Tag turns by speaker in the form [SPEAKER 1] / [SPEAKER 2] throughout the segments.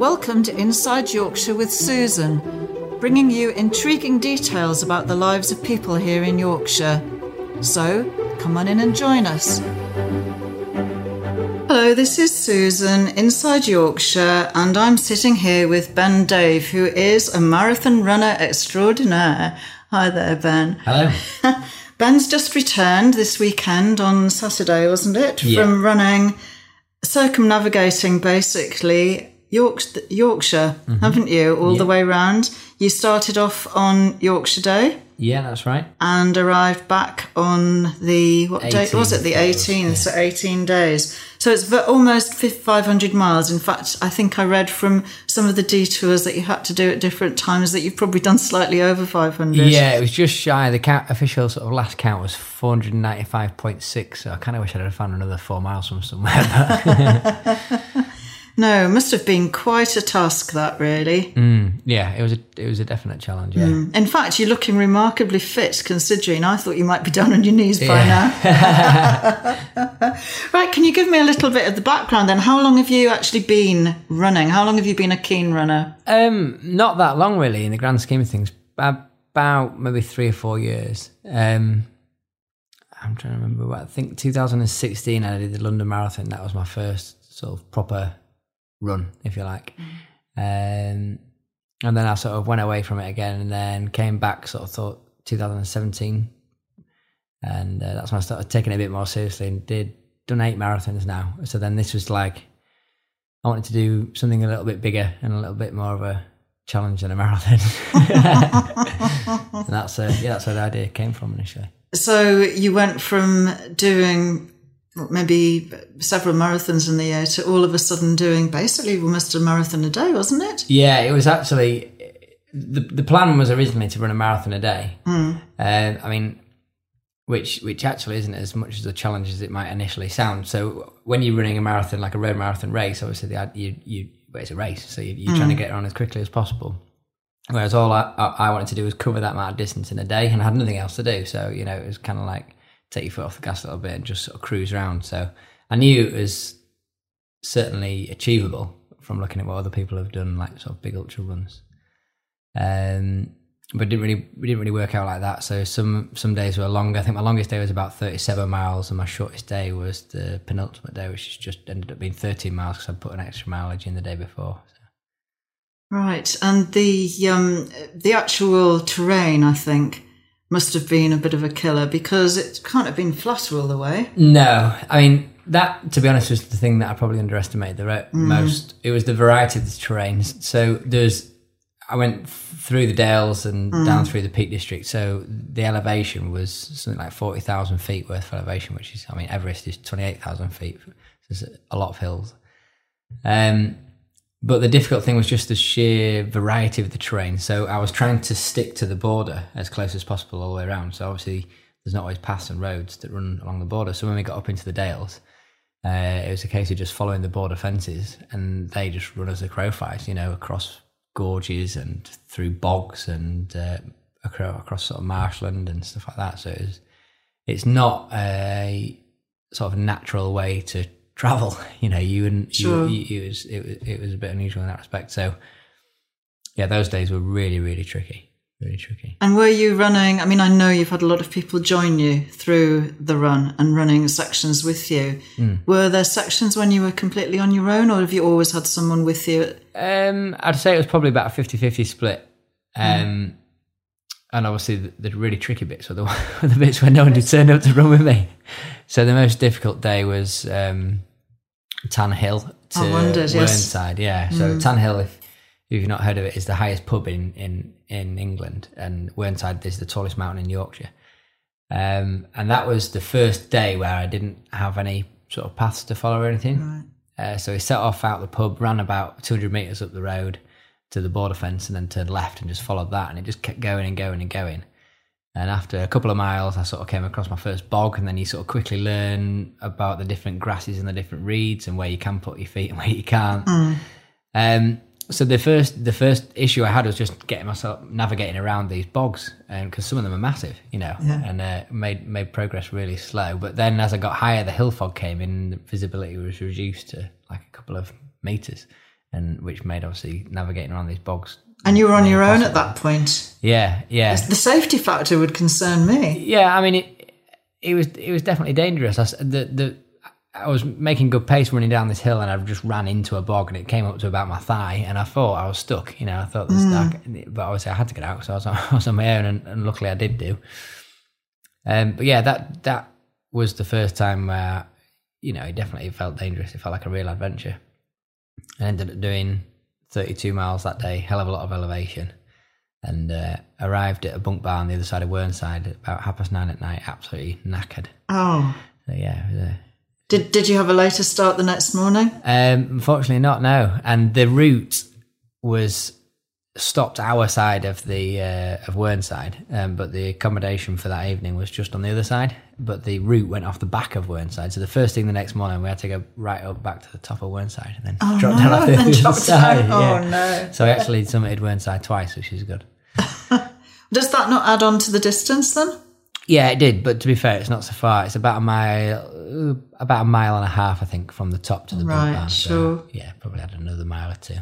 [SPEAKER 1] Welcome to Inside Yorkshire with Susan, bringing you intriguing details about the lives of people here in Yorkshire. So, come on in and join us. Hello, this is Susan, Inside Yorkshire, and I'm sitting here with Ben Dave, who is a marathon runner extraordinaire. Hi there, Ben.
[SPEAKER 2] Hello.
[SPEAKER 1] Ben's just returned this weekend on Saturday, wasn't it?
[SPEAKER 2] Yeah.
[SPEAKER 1] From running, circumnavigating basically York, Yorkshire, haven't you? All the
[SPEAKER 2] Mm-hmm.
[SPEAKER 1] Way round. You started off on Yorkshire Day
[SPEAKER 2] Yeah, that's right.
[SPEAKER 1] and arrived back on the what date was it? The
[SPEAKER 2] 18th, it was,
[SPEAKER 1] 18th, so 18 days. So it's almost fif- 500 miles. In fact, I think I read from some of the detours that you had to do at different times that you've probably done slightly over 500.
[SPEAKER 2] Yeah, it was just shy. The count, official sort of last count was 495.6. So I kind of wish I'd have found another four miles from somewhere.
[SPEAKER 1] No, it must have been quite a task that really.
[SPEAKER 2] yeah, it was a it was a definite challenge. Yeah.
[SPEAKER 1] In fact, you're looking remarkably fit considering I thought you might be down on your knees by now. right, can you give me a little bit of the background then? How long have you actually been running? How long have you been a keen runner?
[SPEAKER 2] Um, not that long really in the grand scheme of things. About maybe three or four years. Um, I'm trying to remember. What, I think 2016 I did the London Marathon. That was my first sort of proper run, if you like. Um, and then I sort of went away from it again, and then came back. Sort of thought 2017, and uh, that's when I started taking it a bit more seriously and did done eight marathons now. So then this was like I wanted to do something a little bit bigger and a little bit more of a challenge than a marathon. and that's uh, yeah, that's where the idea came from initially.
[SPEAKER 1] So you went from doing maybe several marathons in the year to all of a sudden doing basically almost a marathon a day, wasn't it?
[SPEAKER 2] Yeah, it was actually the the plan was originally to run a marathon a day. Um, I mean, which which actually isn't as much as a challenge as it might initially sound. So when you're running a marathon, like a road marathon race, obviously the you you well, it's a race, so you, you're trying to get on as quickly as possible. Whereas all I, I I wanted to do was cover that amount of distance in a day, and I had nothing else to do. So you know, it was kind of like take your foot off the gas a little bit and just sort of cruise around. So I knew it was certainly achievable from looking at what other people have done, like sort of big ultra runs. Um, but didn't really we didn't really work out like that. So some some days were longer. I think my longest day was about thirty seven miles, and my shortest day was the penultimate day, which just ended up being thirteen miles because I put an extra mileage in the day before. So.
[SPEAKER 1] Right, and the um, the actual terrain, I think, must have been a bit of a killer because it can't have been flat all the way.
[SPEAKER 2] No, I mean that. To be honest, was the thing that I probably underestimated the re- most. It was the variety of the terrains. So there's, I went through the dales and down through the Peak District. So the elevation was something like forty thousand feet worth of elevation, which is, I mean, Everest is twenty eight thousand feet. So there's a lot of hills. Um, but the difficult thing was just the sheer variety of the terrain. So I was trying to stick to the border as close as possible all the way around. So obviously there's not always paths and roads that run along the border. So when we got up into the dales, uh, it was a case of just following the border fences, and they just run as a crow flies, you know, across gorges and through bogs and uh, across, across sort of marshland and stuff like that. So it was, it's not a sort of natural way to travel. You know, you wouldn't.
[SPEAKER 1] Sure.
[SPEAKER 2] You, you, it was it was it was a bit unusual in that respect. So yeah, those days were really really tricky, really tricky.
[SPEAKER 1] And were you running? I mean, I know you've had a lot of people join you through the run and running sections with you. Were there sections when you were completely on your own, or have you always had someone with you?
[SPEAKER 2] Um, I'd say it was probably about a 50-50 split. Um, and obviously the, the really tricky bits were the, the bits where no one had turned up to run with me. So the most difficult day was um, Tan Hill to
[SPEAKER 1] I wondered, yes.
[SPEAKER 2] Yeah. So Tan Hill, if, if you've not heard of it, is the highest pub in, in, in England, and Whernside is the tallest mountain in Yorkshire. Um, and that was the first day where I didn't have any sort of paths to follow or anything. Uh, so we set off out the pub, ran about 200 metres up the road to the border fence, and then turned left and just followed that. And it just kept going and going and going. And after a couple of miles, I sort of came across my first bog, and then you sort of quickly learn about the different grasses and the different reeds and where you can put your feet and where you can't. Um, so the first the first issue I had was just getting myself navigating around these bogs, and because some of them are massive, you know, and uh, made made progress really slow. But then as I got higher, the hill fog came in, the visibility was reduced to like a couple of meters, and which made obviously navigating around these bogs.
[SPEAKER 1] And you were on your own at that point.
[SPEAKER 2] Yeah, yeah,
[SPEAKER 1] The safety factor would concern me.
[SPEAKER 2] yeah. I mean, it it was it was definitely dangerous. I, the the I was making good pace running down this hill, and I just ran into a bog, and it came up to about my thigh, and I thought I was stuck. You know, I thought this, I, but obviously I had to get out, so I was on, I was on my own, and, and luckily I did do. Um, but yeah, that that was the first time where you know it definitely felt dangerous. It felt like a real adventure. I ended up doing 32 miles that day, hell of a lot of elevation, and uh, arrived at a bunk bar on the other side of Whernside at about half past nine at night, absolutely knackered.
[SPEAKER 1] Oh.
[SPEAKER 2] So yeah, a,
[SPEAKER 1] Did, did you have a later start the next morning?
[SPEAKER 2] Um, unfortunately, not no. And the route was stopped our side of the uh, of Whernside, um, but the accommodation for that evening was just on the other side. But the route went off the back of Whernside, so the first thing the next morning we had to go right up back to the top of Whernside and then drop down off the other side.
[SPEAKER 1] Oh,
[SPEAKER 2] yeah.
[SPEAKER 1] no.
[SPEAKER 2] So I actually summited Whernside twice, which is good.
[SPEAKER 1] Does that not add on to the distance then?
[SPEAKER 2] Yeah, it did. But to be fair, it's not so far. It's about a mile, about a mile and a half, I think, from the top to the
[SPEAKER 1] Right,
[SPEAKER 2] bar. So, yeah, probably had another mile or two.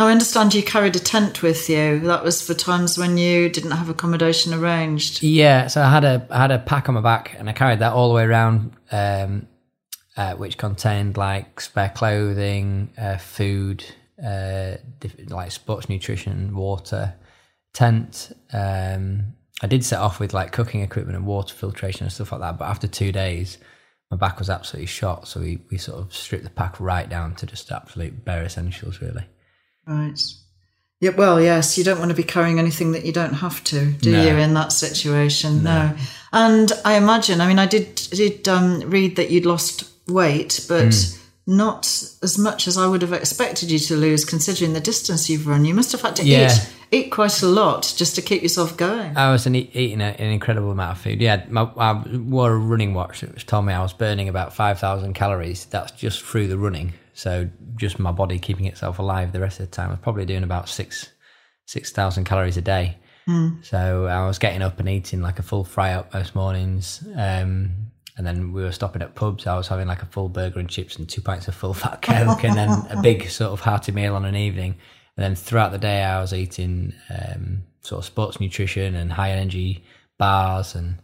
[SPEAKER 1] Now, I understand you carried a tent with you. That was for times when you didn't have accommodation arranged.
[SPEAKER 2] Yeah, so I had a I had a pack on my back, and I carried that all the way around, um, uh, which contained like spare clothing, uh, food, uh, like sports nutrition, water, tent. Um, I did set off with like cooking equipment and water filtration and stuff like that, but after two days, my back was absolutely shot. So we we sort of stripped the pack right down to just absolute bare essentials, really.
[SPEAKER 1] Right. Yeah, well, yes, you don't want to be carrying anything that you don't have to, do
[SPEAKER 2] No.
[SPEAKER 1] you, in that situation? No. And I imagine, I mean, I did did um, read that you'd lost weight, but
[SPEAKER 2] Hmm.
[SPEAKER 1] not as much as I would have expected you to lose, considering the distance you've run. You must have had to
[SPEAKER 2] Yeah.
[SPEAKER 1] eat eat quite a lot just to keep yourself going.
[SPEAKER 2] I was an, eating a, an incredible amount of food. Yeah, my, I wore a running watch which told me I was burning about 5,000 calories. That's just through the running. So just my body keeping itself alive the rest of the time. I was probably doing about six 6,000 calories a day. So I was getting up and eating like a full fry up most mornings. Um, and then we were stopping at pubs. I was having like a full burger and chips and two pints of full fat Coke and then a big sort of hearty meal on an evening. And then throughout the day, I was eating um, sort of sports nutrition and high energy bars and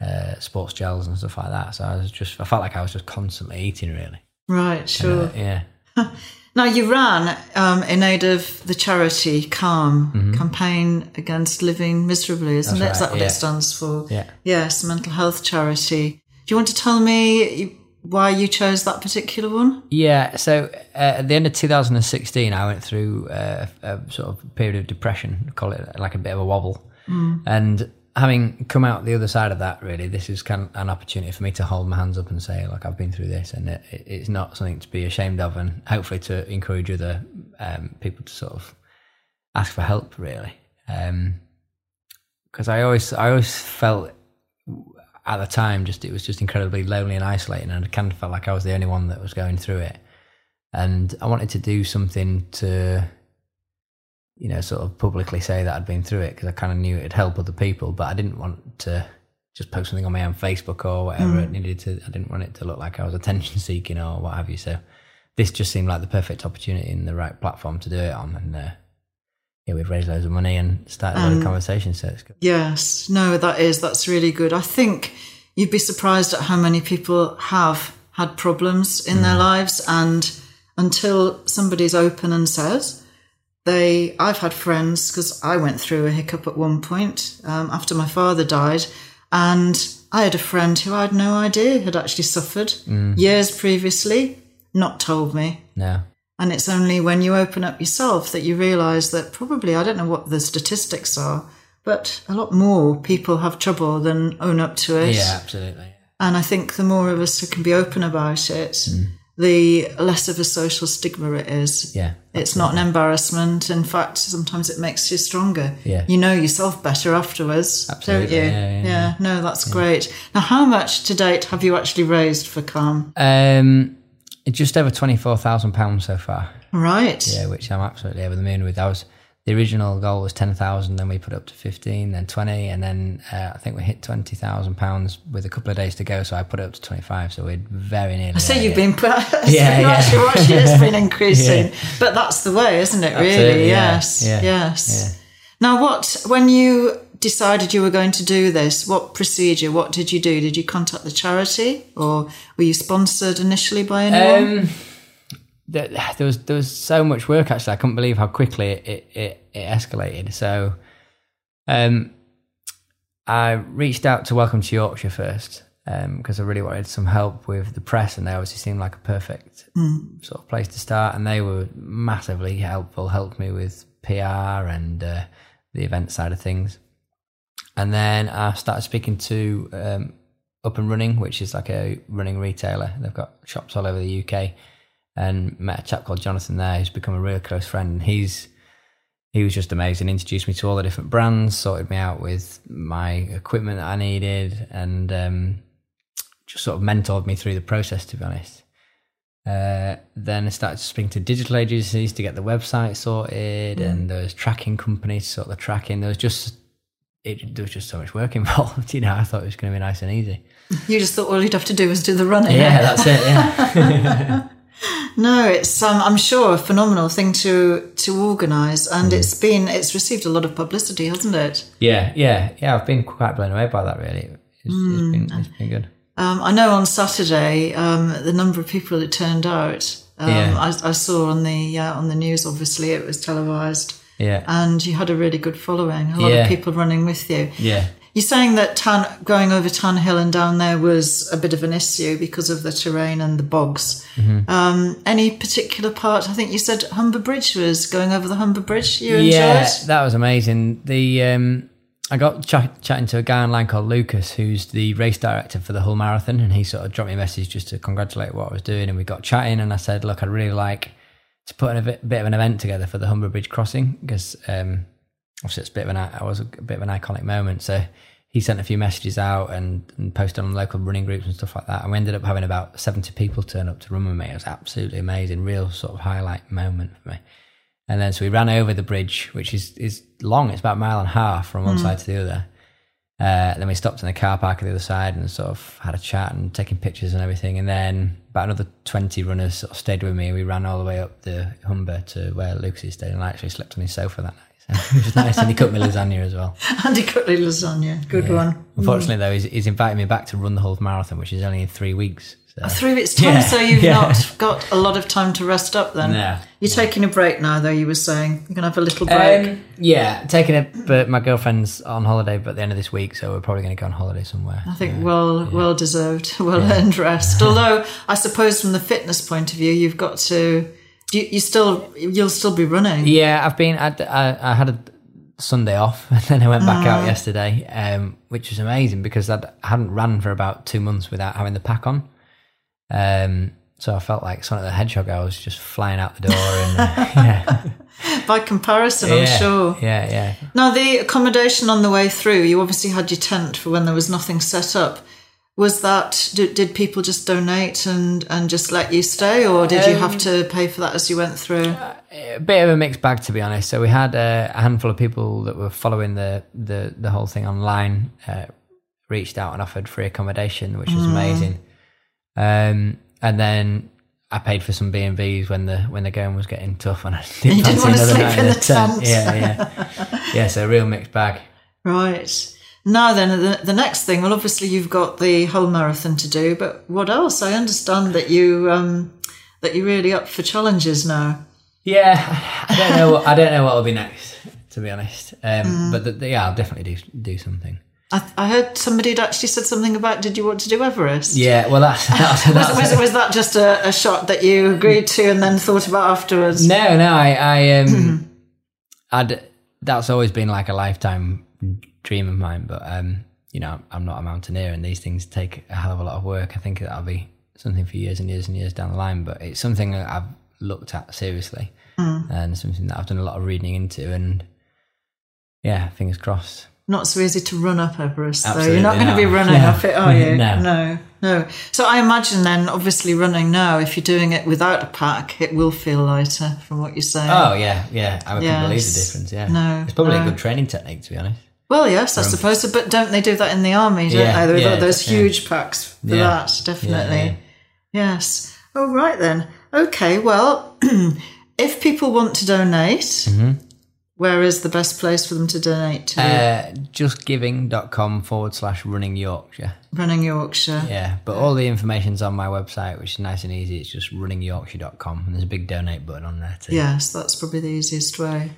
[SPEAKER 2] uh, sports gels and stuff like that. So I was just, I felt like I was just constantly eating really.
[SPEAKER 1] Right, sure.
[SPEAKER 2] Uh, yeah.
[SPEAKER 1] Now, you ran um, in aid of the charity CALM, Campaign Against Living Miserably, isn't
[SPEAKER 2] Mm-hmm. That's
[SPEAKER 1] it? Is
[SPEAKER 2] right,
[SPEAKER 1] that what
[SPEAKER 2] yeah.
[SPEAKER 1] it stands for?
[SPEAKER 2] Yeah.
[SPEAKER 1] Yes, mental health charity. Do you want to tell me why you chose that particular one?
[SPEAKER 2] Yeah, so uh, at the end of 2016, I went through uh, a sort of period of depression, call it like a bit of a wobble. And having come out the other side of that, really, this is kind of an opportunity for me to hold my hands up and say, like, I've been through this, and it, it's not something to be ashamed of, and hopefully to encourage other um, people to sort of ask for help, really. Because I always, I always felt at the time just it was just incredibly lonely and isolating and I kind of felt like I was the only one that was going through it and I wanted to do something to you know sort of publicly say that I'd been through it because I kind of knew it'd help other people but I didn't want to just post something on my own Facebook or whatever it mm. needed to I didn't want it to look like I was attention seeking or what have you. So this just seemed like the perfect opportunity and the right platform to do it on and uh, yeah we've raised loads of money and started a lot of mm. conversations so it's good.
[SPEAKER 1] Yes, no, that is, that's really good. I think you'd be surprised at how many people have had problems in their mm. lives. And until somebody's open and says, they, I've had friends, because I went through a hiccup at one point um, after my father died. And I had a friend who I had no idea had actually suffered years previously, not told me.
[SPEAKER 2] no
[SPEAKER 1] And it's only when you open up yourself that you realize that probably, I don't know what the statistics are, but a lot more people have trouble than own up to it.
[SPEAKER 2] yeah absolutely
[SPEAKER 1] And I think the more of us who can be open about it, the less of a social stigma it is.
[SPEAKER 2] yeah
[SPEAKER 1] It's not an embarrassment. In fact, sometimes it makes you stronger.
[SPEAKER 2] Yeah.
[SPEAKER 1] You know yourself better afterwards,
[SPEAKER 2] Absolutely.
[SPEAKER 1] don't you?
[SPEAKER 2] Yeah, yeah, yeah.
[SPEAKER 1] no, that's great. Now, how much to date have you actually raised for Calm?
[SPEAKER 2] Um, just over twenty four thousand pounds so far.
[SPEAKER 1] Right.
[SPEAKER 2] Yeah, which I'm absolutely over the moon with. I was the original goal was 10,000, then we put it up to 15, then 20, and then uh, I think we hit 20,000 pounds with a couple of days to go. So I put it up to 25. So we're very nearly.
[SPEAKER 1] So
[SPEAKER 2] there,
[SPEAKER 1] you've been put,
[SPEAKER 2] Yeah, yeah.
[SPEAKER 1] actually watching it's been increasing,
[SPEAKER 2] Yeah.
[SPEAKER 1] but that's the way, isn't it?
[SPEAKER 2] Absolutely,
[SPEAKER 1] Really?
[SPEAKER 2] yeah,
[SPEAKER 1] Yes.
[SPEAKER 2] yeah,
[SPEAKER 1] Yes. Now, what when you decided you were going to do this? What procedure? What did you do? Did you contact the charity, or were you sponsored initially by anyone?
[SPEAKER 2] Um, there, there was there was so much work actually. I couldn't believe how quickly it it, it, escalated. So, um, I reached out to Welcome to Yorkshire first because I really wanted some help with the press, and they obviously seemed like a perfect sort of place to start. And they were massively helpful, helped me with PR and uh, the event side of things. And then I started speaking to um, Up and Running, which is like a running retailer. They've got shops all over the UK, and met a chap called Jonathan there, who's become a real close friend. And he's he was just amazing. Introduced me to all the different brands, sorted me out with my equipment that I needed, and um, just sort of mentored me through the process. To be honest. Uh, then I started speaking to digital agencies to get the website sorted, and there was tracking companies to sort the tracking. There was just it, there was just so much work involved. You know, I thought it was going to be nice and easy.
[SPEAKER 1] you just thought all you'd have to do was do the running.
[SPEAKER 2] Yeah, that's it. Yeah,
[SPEAKER 1] No, it's um, I'm sure a phenomenal thing to to organise, and it's been it's received a lot of publicity, hasn't it?
[SPEAKER 2] yeah, yeah, yeah. I've been quite blown away by that. Really, it's, it's been it's been good.
[SPEAKER 1] Um, I know on Saturday um, the number of people that turned out. Um,
[SPEAKER 2] Yeah.
[SPEAKER 1] I, I saw on the uh, on the news. Obviously, it was televised,
[SPEAKER 2] Yeah,
[SPEAKER 1] and you had a really good following. A lot
[SPEAKER 2] Yeah.
[SPEAKER 1] of people running with you.
[SPEAKER 2] yeah.
[SPEAKER 1] You're saying that Tan, going over Tan Hill and down there was a bit of an issue because of the terrain and the bogs.
[SPEAKER 2] Mm-hmm.
[SPEAKER 1] Um, any particular part? I think you said Humber Bridge was going over the Humber Bridge. You enjoyed?
[SPEAKER 2] yeah, that was amazing. The um, I got ch- chatting to a guy online called Lucas, who's the race director for the Hull Marathon, and he sort of dropped me a message just to congratulate what I was doing, and we got chatting, and I said, look, I'd really like to put a bit, bit of an event together for the Humber Bridge crossing because um, obviously it's a bit of an I was a bit of an iconic moment. So he sent a few messages out and, and posted on local running groups and stuff like that, and we ended up having about seventy people turn up to run with me. It was absolutely amazing, real sort of highlight moment for me. And then so we ran over the bridge, which is is long. It's about a mile and a half from one side to the other. Uh, then we stopped in the car park on the other side and sort of had a chat and taking pictures and everything. And then about another 20 runners sort of stayed with me. We ran all the way up the Humber to where Lucas stayed. And I actually slept on his sofa that night. It was nice. and he cooked me lasagna as well.
[SPEAKER 1] Andy me lasagna, good one.
[SPEAKER 2] Unfortunately, though, he's, he's invited me back to run the Hull Marathon, which is only in three weeks. So.
[SPEAKER 1] Three weeks time,
[SPEAKER 2] Yeah,
[SPEAKER 1] so you've
[SPEAKER 2] yeah.
[SPEAKER 1] not got a lot of time to rest up. Then
[SPEAKER 2] No.
[SPEAKER 1] you're taking a break now, though. You were saying you're gonna have a little break.
[SPEAKER 2] Um, yeah, taking it. But my girlfriend's on holiday, but at the end of this week, so we're probably going to go on holiday somewhere.
[SPEAKER 1] I think well, well deserved, well earned rest. Although I suppose from the fitness point of view, you've got to. You, you still, you'll still be running.
[SPEAKER 2] Yeah, I've been. I, I, I had a Sunday off, and then I went back out yesterday, um, which was amazing because I'd, I hadn't ran for about two months without having the pack on. Um, so I felt like Sonic the Hedgehog. I was just flying out the door, and uh, yeah,
[SPEAKER 1] By comparison, I'm sure.
[SPEAKER 2] Yeah, yeah.
[SPEAKER 1] Now, the accommodation on the way through, you obviously had your tent for when there was nothing set up. Was that did, did people just donate and and just let you stay, or did you have to pay for that as you went through?
[SPEAKER 2] a bit of a mixed bag to be honest. So we had uh, a handful of people that were following the the, the whole thing online, uh, reached out and offered free accommodation, which was amazing. Um, and then I paid for some B and Bs when the when the going was getting tough, and I didn't,
[SPEAKER 1] You didn't want to sleep in the tent.
[SPEAKER 2] Yeah, yeah, yeah. So a real mixed bag.
[SPEAKER 1] Right. Now then, the, the next thing. Well, obviously you've got the Hull marathon to do, but what else? I understand that you um, that you're really up for challenges now.
[SPEAKER 2] Yeah, I don't know. What, I don't know what will be next, to be honest. Um, But the, the- yeah, I'll definitely do do something.
[SPEAKER 1] I, I heard somebody had actually said something about did you want to do Everest?
[SPEAKER 2] Yeah, well, that's that's,
[SPEAKER 1] Was,
[SPEAKER 2] that's
[SPEAKER 1] was, was that just a, a shot that you agreed to and then thought about afterwards?
[SPEAKER 2] No, no, I, I, um, I'd, that's always been like a lifetime dream of mine. But, um, you know, I'm not a mountaineer and these things take a hell of a lot of work. I think that'll be something for years and years and years down the line, but it's something that I've looked at seriously and something that I've done a lot of reading into. And yeah, fingers crossed.
[SPEAKER 1] not so easy to run up Everest, though. You're not going to be running
[SPEAKER 2] No.
[SPEAKER 1] up it, are you?
[SPEAKER 2] No.
[SPEAKER 1] no, no. So I imagine then, obviously, running now, if you're doing it without a pack, it will feel lighter from what you're saying.
[SPEAKER 2] Oh yeah, yeah. I can believe the difference. Yeah,
[SPEAKER 1] No,
[SPEAKER 2] it's probably
[SPEAKER 1] no.
[SPEAKER 2] a good training technique to be honest.
[SPEAKER 1] Well, yes, I suppose so. But don't they do that in the army? Don't
[SPEAKER 2] Yeah,
[SPEAKER 1] they? They've
[SPEAKER 2] yeah,
[SPEAKER 1] got those
[SPEAKER 2] yeah.
[SPEAKER 1] huge packs for
[SPEAKER 2] Yeah.
[SPEAKER 1] that, definitely.
[SPEAKER 2] Yeah, yeah.
[SPEAKER 1] Yes. Oh, right then. Okay. Well, if people want to donate, where is the best place for them to donate to?
[SPEAKER 2] Uh, justgiving.com forward slash running Yorkshire.
[SPEAKER 1] Running Yorkshire.
[SPEAKER 2] Yeah, but all the information's on my website, which is nice and easy. It's just runningyorkshire.com, and there's a big donate button on there too.
[SPEAKER 1] Yes, that's probably the easiest way.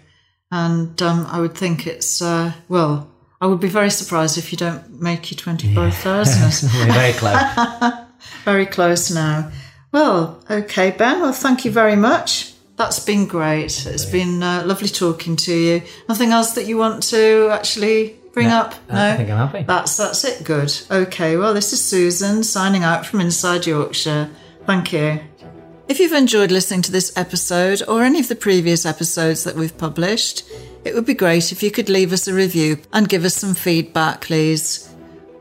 [SPEAKER 1] And um, I would think it's uh, well. I would be very surprised if you don't make your twenty-five thousand.
[SPEAKER 2] We're very close.
[SPEAKER 1] Very close now. Well, okay, Ben. Well, thank you very much. That's been great. It's been uh, lovely talking to you. Nothing else that you want to actually bring up?
[SPEAKER 2] No, I think I'm happy.
[SPEAKER 1] That's that's it. Good. Okay. Well, this is Susan signing out from Inside Yorkshire. Thank you. If you've enjoyed listening to this episode or any of the previous episodes that we've published, it would be great if you could leave us a review and give us some feedback, please.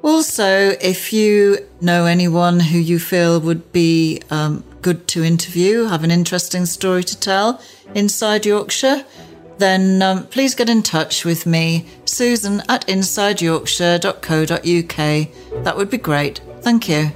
[SPEAKER 1] Also, if you know anyone who you feel would be um, good to interview, have an interesting story to tell inside Yorkshire, then um, please get in touch with me, Susan at insideyorkshire.co.uk. That would be great. Thank you.